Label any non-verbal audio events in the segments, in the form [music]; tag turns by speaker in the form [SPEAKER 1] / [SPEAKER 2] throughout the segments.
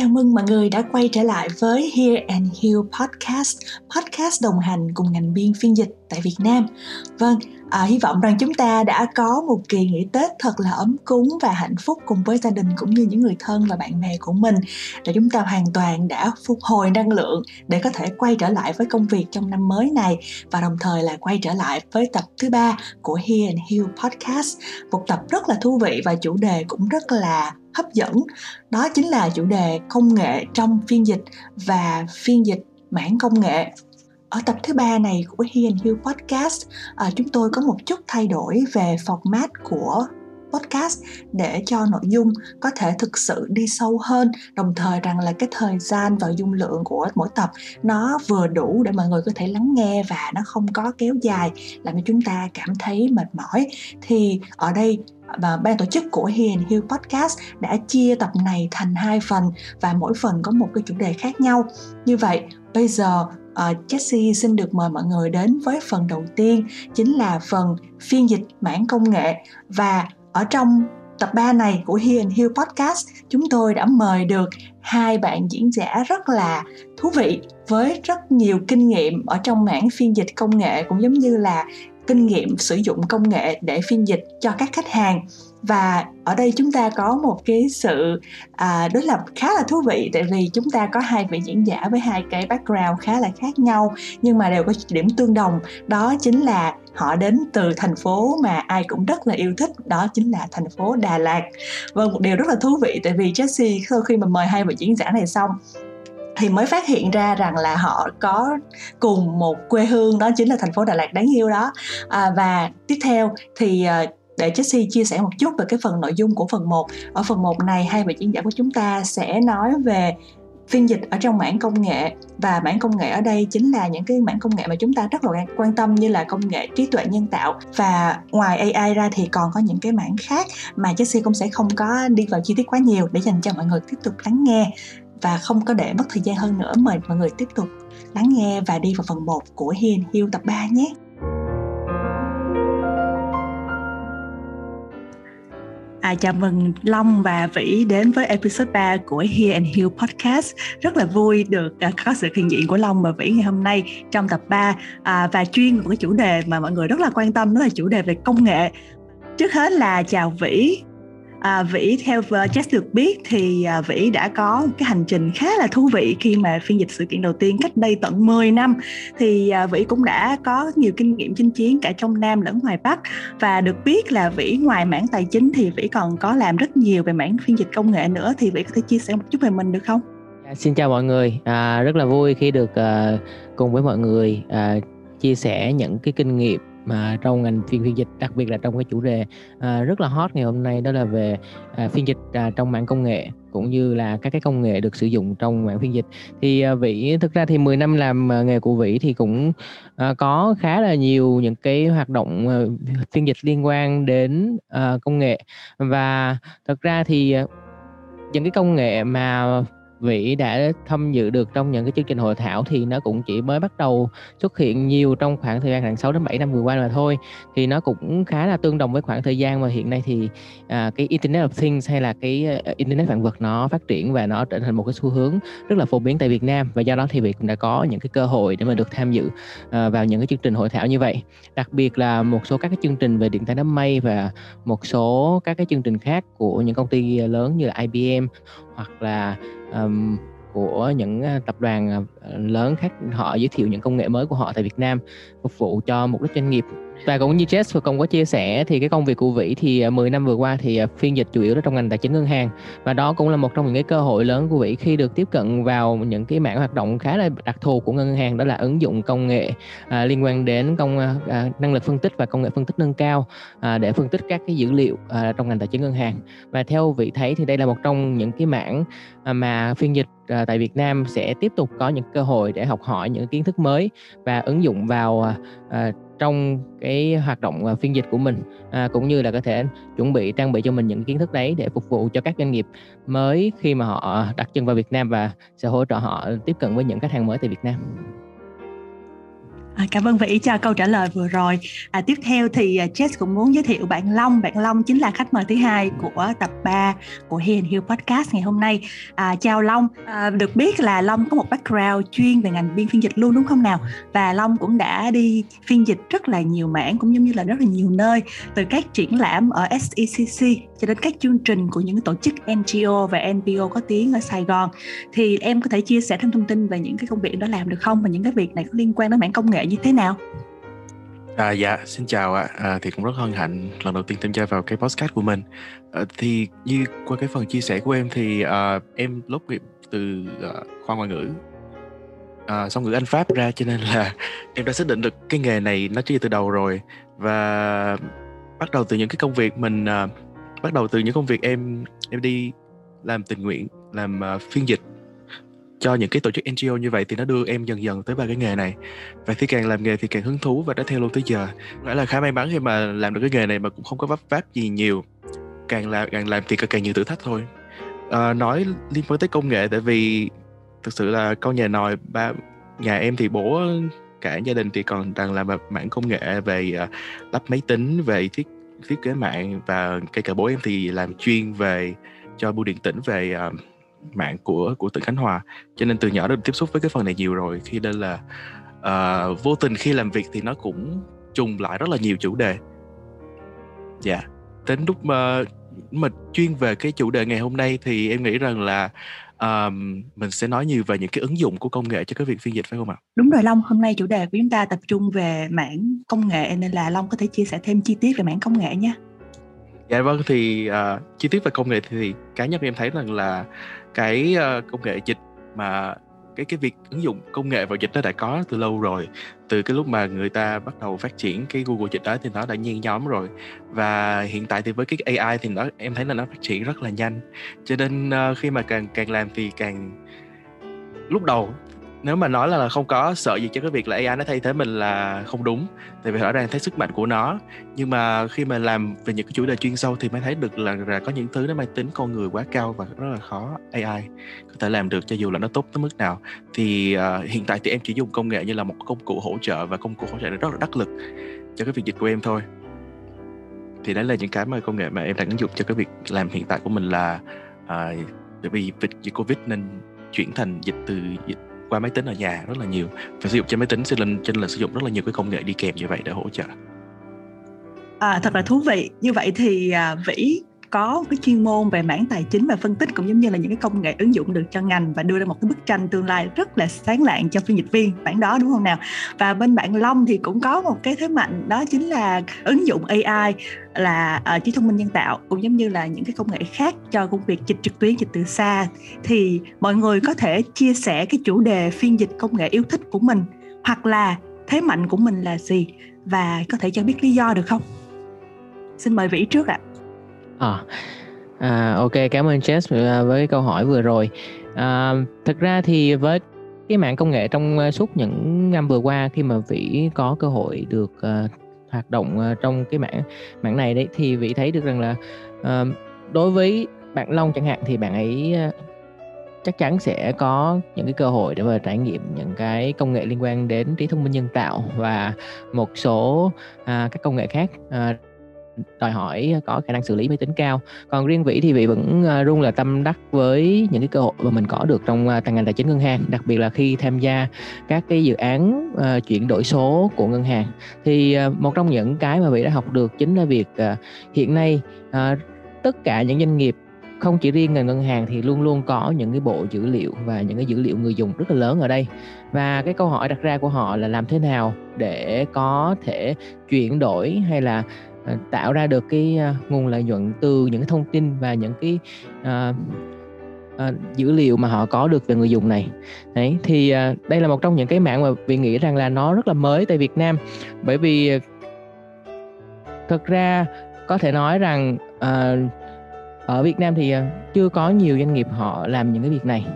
[SPEAKER 1] Chào mừng mọi người đã quay trở lại với Here and Heal Podcast, podcast đồng hành cùng ngành biên phiên dịch tại Việt Nam. Vâng, à, hy vọng rằng chúng ta đã có một kỳ nghỉ Tết thật là ấm cúng và hạnh phúc cùng với gia đình cũng như những người thân và bạn bè của mình. Để chúng ta hoàn toàn đã phục hồi năng lượng để có thể quay trở lại với công việc trong năm mới này và đồng thời là quay trở lại với tập thứ ba của Here and Heal Podcast, một tập rất là thú vị và chủ đề cũng rất là hấp dẫn. Đó chính là chủ đề công nghệ trong phiên dịch và phiên dịch mảng công nghệ. Ở tập thứ ba này của He and Hill Podcast à, chúng tôi có một chút thay đổi về format của podcast để cho nội dung có thể thực sự đi sâu hơn đồng thời rằng là cái thời gian và dung lượng của mỗi tập nó vừa đủ để mọi người có thể lắng nghe và nó không có kéo dài làm cho chúng ta cảm thấy mệt mỏi. Thì ở đây và ban tổ chức của He and Hill Podcast đã chia tập này thành hai phần và mỗi phần có một cái chủ đề khác nhau. Như vậy, bây giờ ờ, uh, Jessie xin được mời mọi người đến với phần đầu tiên chính là phần phiên dịch mảng công nghệ và ở trong tập 3 này của He and Hill Podcast chúng tôi đã mời được hai bạn diễn giả rất là thú vị với rất nhiều kinh nghiệm ở trong mảng phiên dịch công nghệ cũng giống như là kinh nghiệm sử dụng công nghệ để phiên dịch cho các khách hàng. Và ở đây chúng ta có một cái sự à, đối lập khá là thú vị tại vì chúng ta có hai vị diễn giả với hai cái background khá là khác nhau nhưng mà đều có điểm tương đồng. Đó chính là họ đến từ thành phố mà ai cũng rất là yêu thích đó chính là thành phố Đà Lạt. Vâng một điều rất là thú vị tại vì Jessie sau khi mà mời hai vị diễn giả này xong thì mới phát hiện ra rằng là họ có cùng một quê hương đó chính là thành phố Đà Lạt đáng yêu đó. À, và tiếp theo thì à, để Jessie chia sẻ một chút về cái phần nội dung của phần 1. Ở phần 1 này hai vị diễn giả của chúng ta sẽ nói về phiên dịch ở trong mảng công nghệ. Và mảng công nghệ ở đây chính là những cái mảng công nghệ mà chúng ta rất là quan tâm như là công nghệ trí tuệ nhân tạo. Và ngoài AI ra thì còn có những cái mảng khác mà Jessie cũng sẽ không có đi vào chi tiết quá nhiều để dành cho mọi người tiếp tục lắng nghe và không có để mất thời gian hơn nữa mời mọi người tiếp tục lắng nghe và đi vào phần 1 của Hiền Hiêu tập 3 nhé. À, chào mừng Long và Vĩ đến với episode 3 của Here and Heal Podcast. Rất là vui được uh, có sự hiện diện của Long và Vĩ ngày hôm nay trong tập 3 à, và chuyên một cái chủ đề mà mọi người rất là quan tâm đó là chủ đề về công nghệ. Trước hết là chào Vĩ, À, Vĩ theo ờ, Jess được biết thì à, Vĩ đã có cái hành trình khá là thú vị khi mà phiên dịch sự kiện đầu tiên cách đây tận 10 năm. Thì à, Vĩ cũng đã có nhiều kinh nghiệm chinh chiến cả trong Nam lẫn ngoài Bắc. Và được biết là Vĩ ngoài mảng tài chính thì Vĩ còn có làm rất nhiều về mảng phiên dịch công nghệ nữa. Thì Vĩ có thể chia sẻ một chút về mình được không?
[SPEAKER 2] Dạ, xin chào mọi người, à, rất là vui khi được à, cùng với mọi người à, chia sẻ những cái kinh nghiệm mà trong ngành phiên phiên dịch đặc biệt là trong cái chủ đề à, rất là hot ngày hôm nay đó là về à, phiên dịch à, trong mạng công nghệ cũng như là các cái công nghệ được sử dụng trong mạng phiên dịch. Thì à, Vĩ thực ra thì 10 năm làm à, nghề của Vĩ thì cũng à, có khá là nhiều những cái hoạt động à, phiên dịch liên quan đến à, công nghệ. Và thực ra thì à, những cái công nghệ mà Vĩ đã tham dự được trong những cái chương trình hội thảo thì nó cũng chỉ mới bắt đầu xuất hiện nhiều trong khoảng thời gian khoảng 6 đến 7 năm vừa qua mà thôi. Thì nó cũng khá là tương đồng với khoảng thời gian mà hiện nay thì à, cái Internet of Things hay là cái ờ, Internet vạn vật nó phát triển và nó trở thành một cái xu hướng rất là phổ biến tại Việt Nam. Và do đó thì Việt cũng đã có những cái cơ hội để mà được tham dự à, vào những cái chương trình hội thảo như vậy. Đặc biệt là một số các cái chương trình về điện toán đám mây và một số các cái chương trình khác của những công ty lớn như là IBM hoặc là um, của những ờ, tập đoàn ờ, lớn khác họ giới thiệu những công nghệ mới của họ tại Việt Nam phục vụ cho mục đích doanh nghiệp và cũng như Jess vừa công có chia sẻ thì cái công việc của Vĩ thì à, 10 năm vừa qua thì à, phiên dịch chủ yếu đó trong ngành tài chính ngân hàng. Và đó cũng là một trong những cái cơ hội lớn của Vĩ khi được tiếp cận vào những cái mảng hoạt động khá là đặc thù của ngân hàng đó là ứng dụng công nghệ à, liên quan đến công à, à, năng lực phân tích và công nghệ phân tích nâng cao à, để phân tích các cái dữ liệu à, trong ngành tài chính ngân hàng. Và theo Vĩ thấy thì đây là một trong những cái mảng à, mà phiên dịch à, tại Việt Nam sẽ tiếp tục có những cơ hội để học hỏi những kiến thức mới và ứng dụng vào à, trong cái hoạt động à, phiên dịch của mình à, cũng như là có thể chuẩn bị trang bị cho mình những kiến thức đấy để phục vụ cho các doanh nghiệp mới khi mà họ đặt chân vào Việt Nam và sẽ hỗ trợ họ tiếp cận với những khách hàng mới tại Việt Nam.
[SPEAKER 1] À, cảm ơn Vĩ cho câu trả lời vừa rồi. À, tiếp theo thì à, Jess cũng muốn giới thiệu bạn Long. Bạn Long chính là khách mời thứ hai của tập 3 của Hiền Hill Podcast ngày hôm nay. À, chào Long. À, được biết là Long có một background chuyên về ngành biên phiên dịch luôn đúng không nào? Và Long cũng đã đi phiên dịch rất là nhiều mảng cũng giống như là rất là nhiều nơi từ các triển lãm ở SECC cho đến các chương trình của những tổ chức NGO và NPO có tiếng ở Sài Gòn. Thì em có thể chia sẻ thêm thông tin về những cái công việc đó làm được không và những cái việc này có liên quan đến mảng công nghệ như thế nào?
[SPEAKER 3] À, dạ, xin chào ạ. À. thì cũng rất hân hạnh lần đầu tiên tham gia vào cái podcast của mình. À, thì như qua cái phần chia sẻ của em thì à, em tốt nghiệp từ à, khoa ngoại ngữ, à, song ngữ Anh Pháp ra cho nên là [laughs] em đã xác định được cái nghề này nó chỉ từ đầu rồi và bắt đầu từ những cái công việc mình à, bắt đầu từ những công việc em em đi làm tình nguyện, làm uh, phiên dịch cho những cái tổ chức NGO như vậy thì nó đưa em dần dần tới ba cái nghề này. Và khi càng làm nghề thì càng hứng thú và đã theo luôn tới giờ. Phải là khá may mắn khi mà làm được cái nghề này mà cũng không có vấp váp gì nhiều. Càng làm càng làm thì càng nhiều thử thách thôi. À, nói liên quan tới công nghệ tại vì thực sự là con nhà nòi ba nhà em thì bố cả gia đình thì còn đang làm mảng công nghệ về uh, lắp máy tính về thiết thiết kế mạng và cây cả bố em thì làm chuyên về cho bưu điện tỉnh về uh, mạng của của tỉnh Khánh Hòa cho nên từ nhỏ đã được tiếp xúc với cái phần này nhiều rồi khi nên là uh, vô tình khi làm việc thì nó cũng trùng lại rất là nhiều chủ đề dạ yeah. đến lúc mà mà chuyên về cái chủ đề ngày hôm nay thì em nghĩ rằng là um, mình sẽ nói nhiều về những cái ứng dụng của công nghệ cho cái việc phiên dịch phải không ạ?
[SPEAKER 1] Đúng rồi Long, hôm nay chủ đề của chúng ta tập trung về mảng công nghệ nên là Long có thể chia sẻ thêm chi tiết về mảng công nghệ nhé.
[SPEAKER 3] Dạ vâng thì uh, chi tiết về công nghệ thì, thì cá nhân em thấy rằng là cái uh, công nghệ dịch mà cái cái việc ứng dụng công nghệ vào dịch nó đã có từ lâu rồi. Từ cái lúc mà người ta bắt đầu phát triển cái Google dịch đó thì nó đã nhen nhóm rồi. Và hiện tại thì với cái AI thì nó em thấy là nó phát triển rất là nhanh. Cho nên uh, khi mà càng càng làm thì càng lúc đầu nếu mà nói là không có sợ gì cho cái việc là AI nó thay thế mình là không đúng tại vì rõ ràng thấy sức mạnh của nó. Nhưng mà khi mà làm về những cái chủ đề chuyên sâu thì mới thấy được là, là có những thứ nó mang tính con người quá cao và rất là khó AI có thể làm được cho dù là nó tốt tới mức nào. Thì uh, hiện tại thì em chỉ dùng công nghệ như là một công cụ hỗ trợ và công cụ hỗ trợ rất là đắc lực cho cái việc dịch của em thôi. Thì đấy là những cái mà công nghệ mà em đang ứng dụng cho cái việc làm hiện tại của mình là ờ, uh, bởi vì dịch covid nên chuyển thành dịch từ dịch qua máy tính ở nhà rất là nhiều. Và sử dụng trên máy tính sẽ lên trên là sử dụng rất là nhiều cái công nghệ đi kèm như vậy để hỗ trợ.
[SPEAKER 1] À, thật là thú vị. Như vậy thì à, vĩ có cái chuyên môn về mảng tài chính và phân tích cũng giống như là những cái công nghệ ứng dụng được cho ngành và đưa ra một cái bức tranh tương lai rất là sáng lạng cho phiên dịch viên bản đó đúng không nào? Và bên bạn Long thì cũng có một cái thế mạnh đó chính là ứng dụng AI là uh, trí thông minh nhân tạo cũng giống như là những cái công nghệ khác cho công việc dịch trực tuyến dịch từ xa. Thì mọi người có thể chia sẻ cái chủ đề phiên dịch công nghệ yêu thích của mình hoặc là thế mạnh của mình là gì và có thể cho biết lý do được không? Xin mời vĩ trước ạ. à.
[SPEAKER 2] À, à, ok cảm ơn Jess à, với câu hỏi vừa rồi. À, thực ra thì với cái mạng công nghệ trong à, suốt những năm vừa qua khi mà Vĩ có cơ hội được uh, hoạt động uh, trong cái mảng mảng này đấy thì Vĩ thấy được rằng là uh, đối với bạn Long chẳng hạn thì bạn ấy uh, chắc chắn sẽ có những cái cơ hội để mà trải nghiệm những cái công nghệ liên quan đến trí thông minh nhân tạo và một số à, các công nghệ khác à, đòi hỏi có khả năng xử lý máy tính cao. Còn riêng vĩ thì vị vẫn à, luôn là tâm đắc với những cái cơ hội mà mình có được trong à, ngành tài chính ngân hàng đặc biệt là khi tham gia các cái dự án uh, chuyển đổi số của ngân hàng. Thì uh, một trong những cái mà vị đã học được chính là việc uh, hiện nay uh, tất cả những doanh nghiệp không chỉ riêng ngành ngân hàng thì luôn luôn có những cái bộ dữ liệu và những cái dữ liệu người dùng rất là lớn ở đây. Và cái câu hỏi đặt ra của họ là làm thế nào để có thể chuyển đổi hay là Ờ, tạo ra được cái ờ, nguồn lợi nhuận từ những cái thông tin và những cái uh, uh, dữ liệu mà họ có được về người dùng này. Đấy thì uh, đây là một trong những cái mạng mà vì nghĩ rằng là nó rất là mới tại Việt Nam. Bởi vì uh, thực ra có thể nói rằng uh, ở Việt Nam thì uh, chưa có nhiều doanh nghiệp họ làm những cái việc này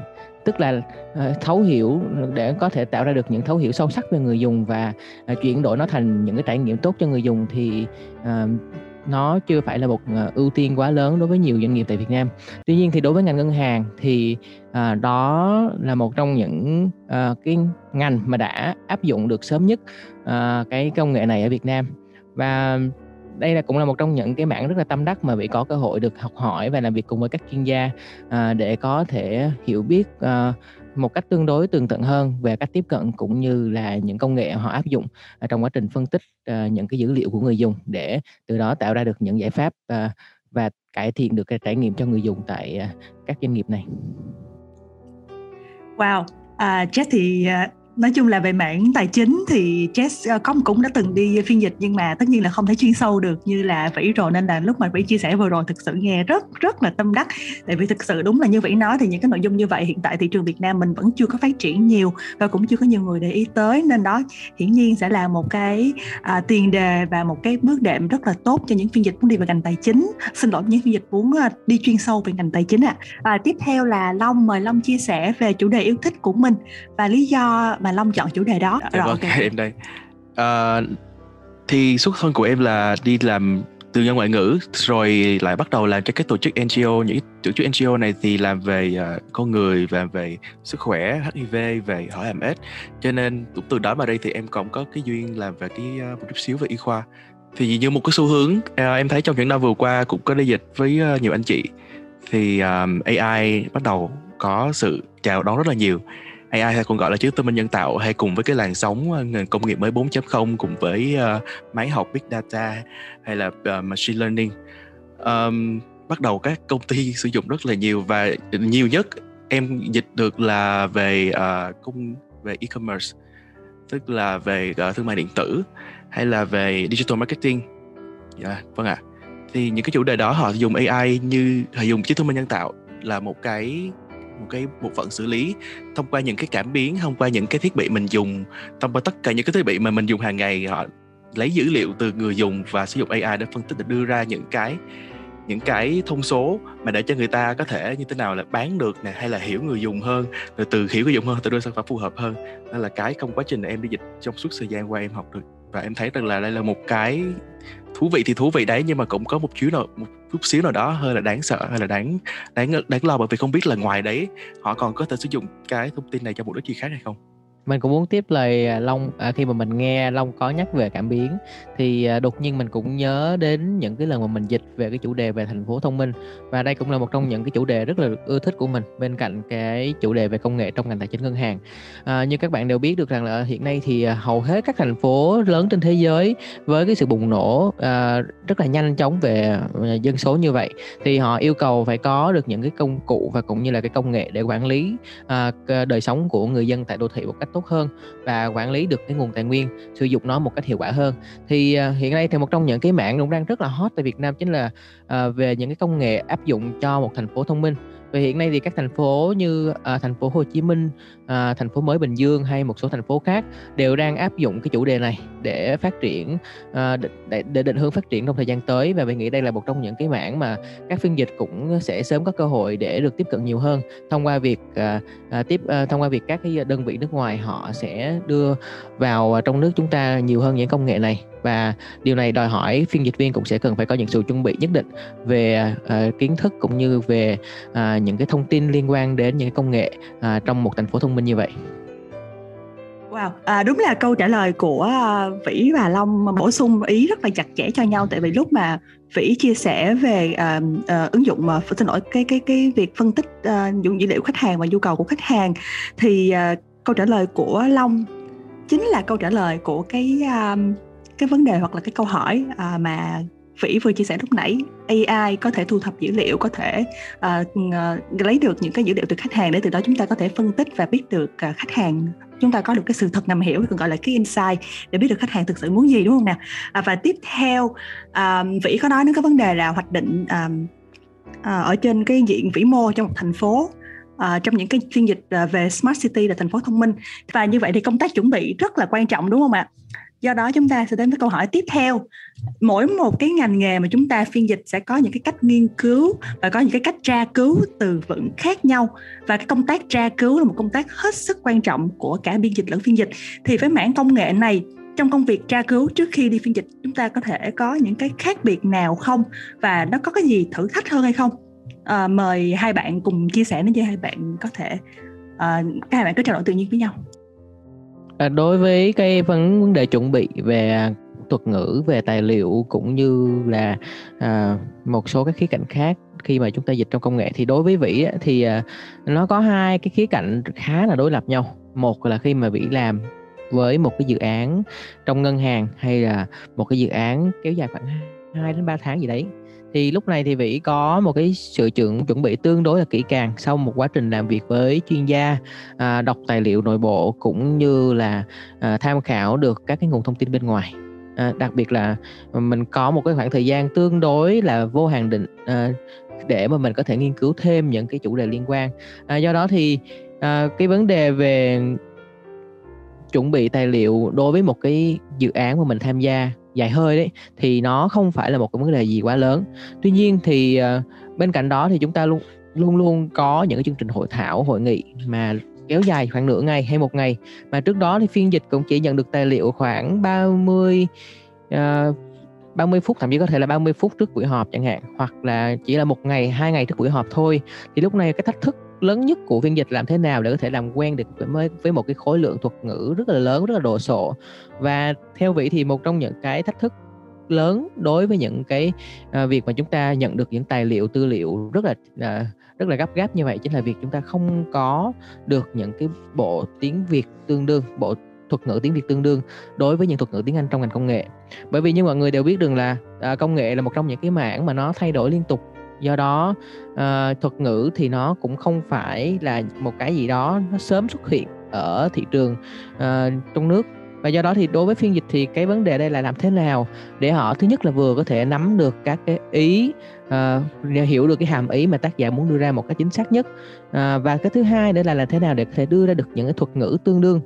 [SPEAKER 2] tức là ờ, thấu hiểu để có thể tạo ra được những thấu hiểu sâu sắc về người dùng và ờ, chuyển đổi nó thành những cái trải nghiệm tốt cho người dùng thì ờ, nó chưa phải là một ưu tiên quá lớn đối với nhiều doanh nghiệp tại Việt Nam. Tuy nhiên thì đối với ngành ngân hàng thì đó là một trong những cái ngành mà đã áp dụng được sớm nhất cái công nghệ này ở Việt Nam và đây là cũng là một trong những cái mảng rất là tâm đắc mà vị có cơ hội được học hỏi và làm việc cùng với các chuyên gia à, để có thể hiểu biết à, một cách tương đối tường tận hơn về cách tiếp cận cũng như là những công nghệ họ áp dụng trong quá trình phân tích uh, những cái dữ liệu của người dùng để từ đó tạo ra được những giải pháp uh, và cải thiện được cái trải nghiệm cho người dùng tại uh, các doanh nghiệp này.
[SPEAKER 1] Wow, à, Jess thì uh, nói chung là về mảng tài chính thì Jess ờ, có cũng đã từng đi phiên dịch nhưng mà tất nhiên là không thể chuyên sâu được như là Vĩ rồi nên là lúc mà Vĩ chia sẻ vừa rồi thực sự nghe rất rất là tâm đắc. Tại vì thực sự đúng là như Vĩ nói thì những cái nội dung như vậy hiện tại thị trường Việt Nam mình vẫn chưa có phát triển nhiều và cũng chưa có nhiều người để ý tới. Nên đó hiển nhiên sẽ là một cái à, tiền đề và một cái bước đệm rất là tốt cho những phiên dịch muốn đi về ngành tài chính. Xin lỗi những phiên dịch muốn ờ, đi chuyên sâu về ngành tài chính ạ. À. à, tiếp theo là Long mời Long chia sẻ về chủ đề yêu thích của mình và lý do mà Long chọn chủ đề đó.
[SPEAKER 3] Dạ, rồi vâng, okay. [laughs] em đây. À, thì xuất thân của em là đi làm tư nhân ngoại ngữ rồi lại bắt đầu làm cho cái tổ chức NGO những tổ chức NGO này thì làm về uh, con người và về sức khỏe HIV về hỏi MS cho nên cũng từ đó mà đây thì em cũng có cái duyên làm về cái uh, một chút xíu về y khoa. Thì như một cái xu hướng uh, em thấy trong những năm vừa qua cũng có đi dịch với uh, nhiều anh chị. Thì um, AI bắt đầu có sự chào đón rất là nhiều AI hay còn gọi là trí thông minh nhân tạo hay cùng với cái làn sóng ờ, ngành công nghiệp mới 4.0 cùng với uh, máy học big data hay là uh, machine learning um, bắt đầu các công ty [laughs] sử dụng rất là nhiều và nhiều nhất em dịch được là về uh, công về e-commerce tức là về uh, thương mại điện tử hay là về digital marketing yeah, vâng ạ à. thì những cái chủ đề đó họ dùng AI như họ dùng trí thông minh nhân tạo là một cái một cái bộ phận xử lý thông qua những cái cảm biến, thông qua những cái thiết bị mình dùng, thông qua tất cả những cái thiết bị mà mình dùng hàng ngày, họ lấy dữ liệu từ người dùng và sử dụng AI để phân tích, để đưa ra những cái những cái thông số mà để cho người ta có thể như thế nào là bán được nè, hay là hiểu người dùng hơn, rồi từ hiểu người dùng hơn, từ đưa sản phẩm phù hợp hơn. Đó là cái trong quá trình em đi dịch trong suốt thời gian qua em học được và em thấy rằng là đây là một cái thú vị thì thú vị đấy, nhưng mà cũng có một chút nào, một chút xíu nào đó hơi là đáng sợ hay là đáng đáng đáng lo bởi vì không biết là ngoài đấy họ còn có thể sử dụng cái thông tin này cho mục đích gì khác hay không?
[SPEAKER 2] Mình cũng muốn tiếp lời à, Long à, khi mà mình nghe Long có nhắc về cảm biến thì à, đột nhiên mình cũng nhớ đến những cái lần mà mình dịch về cái chủ đề về thành phố thông minh. Và đây cũng là một trong những cái chủ đề rất là ưa thích của mình bên cạnh cái chủ đề về công nghệ trong ngành tài chính ngân hàng. À, như các bạn đều biết được rằng là hiện nay thì à, hầu hết các thành phố lớn trên thế giới với cái sự bùng nổ à, rất là nhanh chóng về à, dân số như vậy thì họ yêu cầu phải có được những cái công cụ và cũng như là cái công nghệ để quản lý à, đời sống của người dân tại đô thị một cách tốt hơn và quản lý được cái nguồn tài nguyên sử dụng nó một cách hiệu quả hơn. Thì uh, hiện nay thì một trong những cái mạng cũng đang rất là hot tại Việt Nam chính là uh, về những cái công nghệ áp dụng cho một thành phố thông minh và hiện nay thì các thành phố như à, thành phố Hồ Chí Minh, à, thành phố mới Bình Dương hay một số thành phố khác đều đang áp dụng cái chủ đề này để phát triển à, để, để định hướng phát triển trong thời gian tới. Và mình nghĩ đây là một trong những cái mảng mà các phiên dịch cũng sẽ sớm có cơ hội để được tiếp cận nhiều hơn. Thông qua việc à, à tiếp à, thông qua việc các cái đơn vị nước ngoài họ sẽ đưa vào trong nước chúng ta nhiều hơn những công nghệ này và điều này đòi hỏi phiên dịch viên cũng sẽ cần phải có những sự chuẩn bị nhất định về uh, kiến thức cũng như về uh, những cái thông tin liên quan đến những cái công nghệ uh, trong một thành phố thông minh như vậy.
[SPEAKER 1] Wow, à, đúng là câu trả lời của uh, Vĩ và Long bổ sung ý rất là chặt chẽ cho nhau. Tại vì lúc mà Vĩ chia sẻ về uh, uh, ứng dụng mà uh, xin lỗi cái cái cái việc phân tích uh, dùng dữ liệu khách hàng và nhu cầu của khách hàng thì uh, câu trả lời của Long chính là câu trả lời của cái uh, cái vấn đề hoặc là cái câu hỏi à, mà Vĩ vừa chia sẻ lúc nãy AI có thể thu thập dữ liệu có thể uh, lấy được những cái dữ liệu từ khách hàng để từ đó chúng ta có thể phân tích và biết được uh, khách hàng. Chúng ta có được cái sự thật nằm hiểu còn gọi là cái insight để biết được khách hàng thực sự muốn gì đúng không nào à, và tiếp theo um, Vĩ có nói đến cái vấn đề là hoạch định um, uh, ở trên cái diện vĩ mô trong một thành phố uh, trong những cái phiên dịch uh, về smart city là thành phố thông minh. Và như vậy thì công tác chuẩn bị rất là quan trọng đúng không ạ? Do đó chúng ta sẽ đến với câu hỏi tiếp theo. Mỗi một cái ngành nghề mà chúng ta phiên dịch sẽ có những cái cách nghiên cứu và có những cái cách tra cứu từ vựng khác nhau. Và cái công tác tra cứu là một công tác hết sức quan trọng của cả biên dịch lẫn phiên dịch. Thì với mảng công nghệ này trong công việc tra cứu trước khi đi phiên dịch chúng ta có thể có những cái khác biệt nào không? Và nó có cái gì thử thách hơn hay không? À, mời hai bạn cùng chia sẻ nếu như hai bạn có thể à, hai bạn cứ trao đổi tự nhiên với nhau.
[SPEAKER 2] À, đối với cái vấn vấn đề chuẩn bị về thuật ngữ về tài liệu cũng như là à, một số các khía cạnh khác khi mà chúng ta dịch trong công nghệ thì đối với vĩ thì à, nó có hai cái khía cạnh khá là đối lập nhau. Một là khi mà vĩ làm với một cái dự án trong ngân hàng hay là một cái dự án kéo dài khoảng 2 đến 3 tháng gì đấy thì lúc này thì Vĩ có một cái sự chuẩn chuẩn bị tương đối là kỹ càng sau một quá trình làm việc với chuyên gia à, đọc tài liệu nội bộ cũng như là à, tham khảo được các cái nguồn thông tin bên ngoài. À, đặc biệt là mình có một cái khoảng thời gian tương đối là vô hạn định à, để mà mình có thể nghiên cứu thêm những cái chủ đề liên quan. À, do đó thì à, cái vấn đề về chuẩn bị tài liệu đối với một cái dự án mà mình tham gia dài hơi đấy thì nó không phải là một cái vấn đề gì quá lớn. Tuy nhiên thì uh, bên cạnh đó thì chúng ta luôn luôn luôn có những cái chương trình hội thảo hội nghị mà kéo dài khoảng nửa ngày hay một ngày. Mà trước đó thì phiên dịch cũng chỉ nhận được tài liệu khoảng 30 uh, 30 phút thậm chí có thể là 30 phút trước buổi họp chẳng hạn hoặc là chỉ là một ngày hai ngày trước buổi họp thôi. Thì lúc này cái thách thức lớn nhất của phiên dịch làm thế nào để có thể làm quen được với với một cái khối lượng thuật ngữ rất là lớn rất là đồ sộ. Và theo vị thì một trong những cái thách thức lớn đối với những cái uh, việc mà chúng ta nhận được những tài liệu tư liệu rất là uh, rất là gấp gáp như vậy chính là việc chúng ta không có được những cái bộ tiếng Việt tương đương bộ thuật ngữ tiếng Việt tương đương đối với những thuật ngữ tiếng Anh trong ngành công nghệ. Bởi vì như mọi người đều biết được là uh, công nghệ là một trong những cái mảng mà nó thay đổi liên tục do đó uh, thuật ngữ thì nó cũng không phải là một cái gì đó nó sớm xuất hiện ở thị trường uh, trong nước. Và do đó thì đối với phiên dịch thì cái vấn đề đây là làm thế nào để họ thứ nhất là vừa có thể nắm được các cái ý uh, hiểu được cái hàm ý mà tác giả muốn đưa ra một cách chính xác nhất. Uh, và cái thứ hai nữa là làm thế nào để có thể đưa ra được những cái thuật ngữ tương đương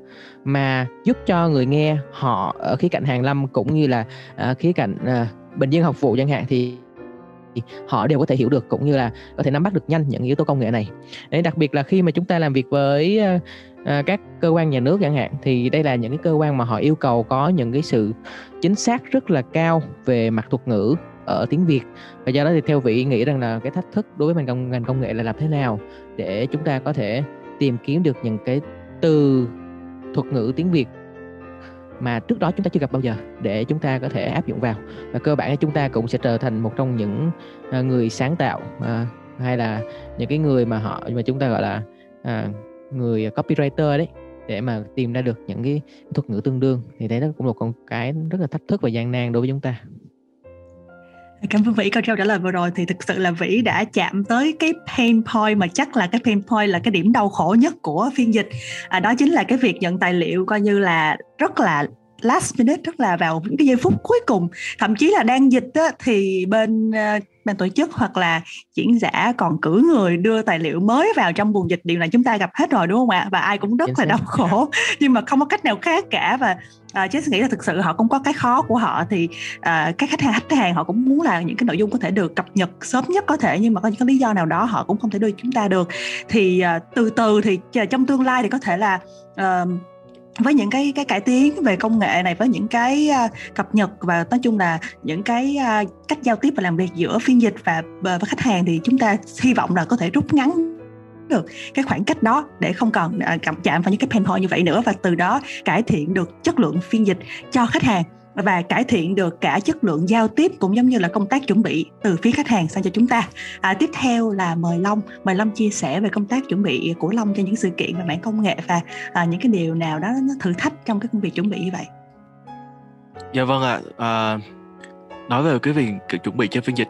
[SPEAKER 2] mà giúp cho người nghe họ ở khía cạnh hàng lâm cũng như là uh, khía cạnh uh, bình dân học vụ chẳng hạn thì họ đều có thể hiểu được cũng như là có thể nắm bắt được nhanh những yếu tố công nghệ này. Đấy đặc biệt là khi mà chúng ta làm việc với uh, các cơ quan nhà nước chẳng hạn thì đây là những cái cơ quan mà họ yêu cầu có những cái sự chính xác rất là cao về mặt thuật ngữ ở tiếng Việt. Và do đó thì theo vị nghĩ rằng là cái thách thức đối với ngành công, ngành công nghệ là làm thế nào để chúng ta có thể tìm kiếm được những cái từ thuật ngữ tiếng Việt mà trước đó chúng ta chưa gặp bao giờ để chúng ta có thể áp dụng vào. Và cơ bản là chúng ta cũng sẽ trở thành một trong những à, người sáng tạo à, hay là những cái người mà họ mà chúng ta gọi là à, người copywriter đấy để mà tìm ra được những cái thuật ngữ tương đương. Thì đấy nó cũng là một cái rất là thách thức và gian nan đối với chúng ta.
[SPEAKER 1] Cảm ơn Vĩ câu trả lời vừa rồi. Thì thực sự là Vĩ đã chạm tới cái pain point mà chắc là cái pain point là cái điểm đau khổ nhất của phiên dịch. À, đó chính là cái việc nhận tài liệu coi như là rất là last minute rất là vào những cái giây phút cuối cùng. Thậm chí là đang dịch á, thì bên uh, ban tổ chức hoặc là diễn giả còn cử người đưa tài liệu mới vào trong buồng dịch điều này chúng ta gặp hết rồi đúng không ạ? Và ai cũng rất là đau khổ [laughs] nhưng mà không có cách nào khác cả. Và à, chứ nghĩ là thực sự họ cũng có cái khó của họ thì à, các khách hàng khách hàng họ cũng muốn là những cái nội dung có thể được cập nhật sớm nhất có thể nhưng mà có những cái lý do nào đó họ cũng không thể đưa chúng ta được. Thì à, từ từ thì trong tương lai thì có thể là à, với những cái cái cải tiến về công nghệ này với những cái uh, cập nhật và nói chung là những cái uh, cách giao tiếp và làm việc giữa phiên dịch và à, và khách hàng thì chúng ta hy vọng là có thể rút ngắn được cái khoảng cách đó để không còn uh, chạm vào những cái pain point như vậy nữa và từ đó cải thiện được chất lượng phiên dịch cho khách hàng và cải thiện được cả chất lượng giao tiếp cũng giống như là công tác chuẩn bị từ phía khách hàng sang cho chúng ta. À, tiếp theo là mời Long, mời Long chia sẻ về công tác chuẩn bị của Long cho những sự kiện về mảng công nghệ và à, những cái điều nào đó nó thử thách trong cái công việc chuẩn bị như vậy.
[SPEAKER 3] Dạ vâng ạ. À, nói về cái việc chuẩn bị cho phiên dịch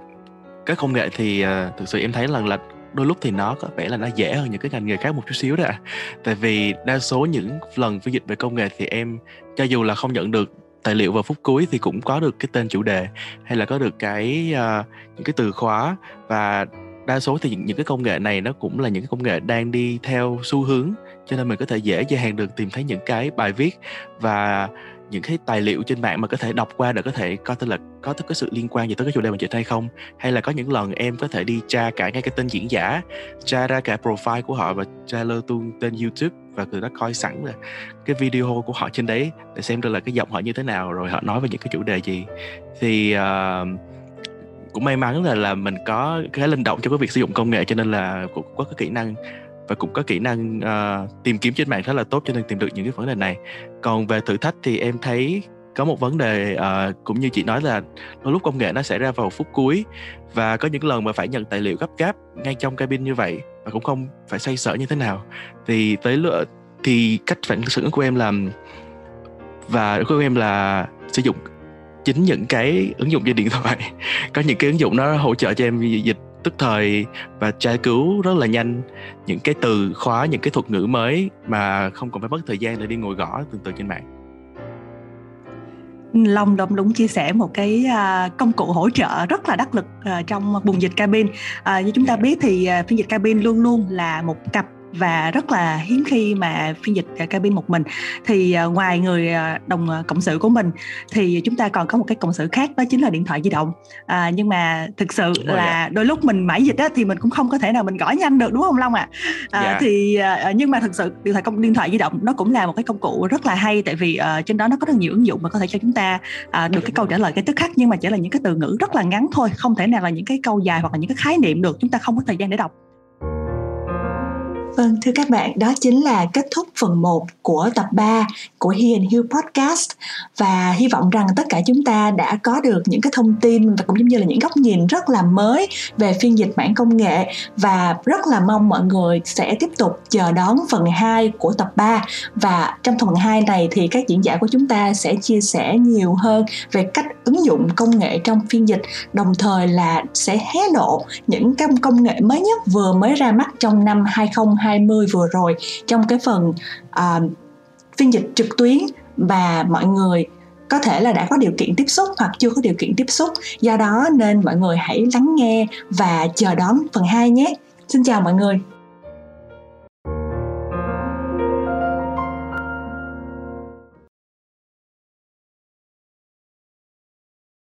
[SPEAKER 3] các công nghệ thì à, thực sự em thấy lần là đôi lúc thì nó có vẻ là nó dễ hơn những cái ngành nghề khác một chút xíu đấy ạ. À. Tại vì đa số những lần phiên dịch về công nghệ thì em cho dù là không nhận được tài liệu vào phút cuối thì cũng có được cái tên chủ đề hay là có được cái uh, những cái từ khóa. Và đa số thì những cái công nghệ này nó cũng là những cái công nghệ đang đi theo xu hướng cho nên mình có thể dễ dàng được tìm thấy những cái bài viết và những cái tài liệu trên mạng mà có thể đọc qua để có thể coi tên là có cái sự liên quan gì tới cái chủ đề mình dịch hay không. Hay là có những lần em có thể đi tra cả ngay cái tên diễn giả tra ra cả profile của họ và tra lơ tuôn tên youtube và người đó coi sẵn là cái video của họ trên đấy để xem được là cái giọng họ như thế nào rồi họ nói về những cái chủ đề gì. Thì uh, cũng may mắn là là mình có cái linh động trong cái việc sử dụng công nghệ cho nên là cũng có cái kỹ năng và cũng có kỹ năng uh, tìm kiếm trên mạng rất là tốt cho nên tìm được những cái vấn đề này. Còn về thử thách thì em thấy có một vấn đề uh, cũng như chị nói là đôi lúc công nghệ nó sẽ ra vào phút cuối và có những lần mà phải nhận tài liệu gấp gáp ngay trong cabin như vậy và cũng không phải xoay sở như thế nào. Thì tới lựa thì cách phản ứng của em là và của em là sử dụng chính những cái ứng dụng trên điện thoại. [laughs] Có những cái ứng dụng nó hỗ trợ cho em dịch tức thời và tra cứu rất là nhanh những cái từ khóa những cái thuật ngữ mới mà không còn phải mất thời gian để đi ngồi gõ từng từ trên mạng.
[SPEAKER 1] Long đúng đúng chia sẻ một cái uh, công cụ hỗ trợ rất là đắc lực uh, trong buồng dịch cabin. Uh, như chúng ta biết thì phiên dịch cabin luôn luôn là một cặp và rất là hiếm khi mà phiên dịch cabin một mình thì uh, ngoài người uh, đồng cộng sự của mình thì chúng ta còn có một cái cộng sự khác đó chính là điện thoại di động à, nhưng mà thực sự đúng là dạ. đôi lúc mình mãi dịch á, thì mình cũng không có thể nào mình gõ nhanh được đúng không Long ạ à? à, dạ. thì nhưng mà thực sự điện thoại công điện thoại di động nó cũng là một cái công cụ rất là hay tại vì uh, trên đó nó có rất nhiều ứng dụng mà có thể cho chúng ta uh, được cái câu trả lời cái tức khắc nhưng mà chỉ là những cái từ ngữ rất là ngắn thôi không thể nào là những cái câu dài hoặc là những cái khái niệm được chúng ta không có thời gian để đọc Vâng, thưa các bạn, đó chính là kết thúc phần 1 của tập 3 của He and Hill Podcast. Và hy vọng rằng tất cả chúng ta đã có được những cái thông tin và cũng giống như là những góc nhìn rất là mới về phiên dịch bản công nghệ. Và rất là mong mọi người sẽ tiếp tục chờ đón phần 2 của tập 3 và trong phần 2 này thì các diễn giả của chúng ta sẽ chia sẻ nhiều hơn về cách ứng dụng công nghệ trong phiên dịch đồng thời là sẽ hé lộ những cái công nghệ mới nhất vừa mới ra mắt trong năm 2020 2020 vừa rồi trong cái phần uh, phiên dịch trực tuyến và mọi người có thể là đã có điều kiện tiếp xúc hoặc chưa có điều kiện tiếp xúc. Do đó nên mọi người hãy lắng nghe và chờ đón phần 2 nhé. Xin chào mọi người.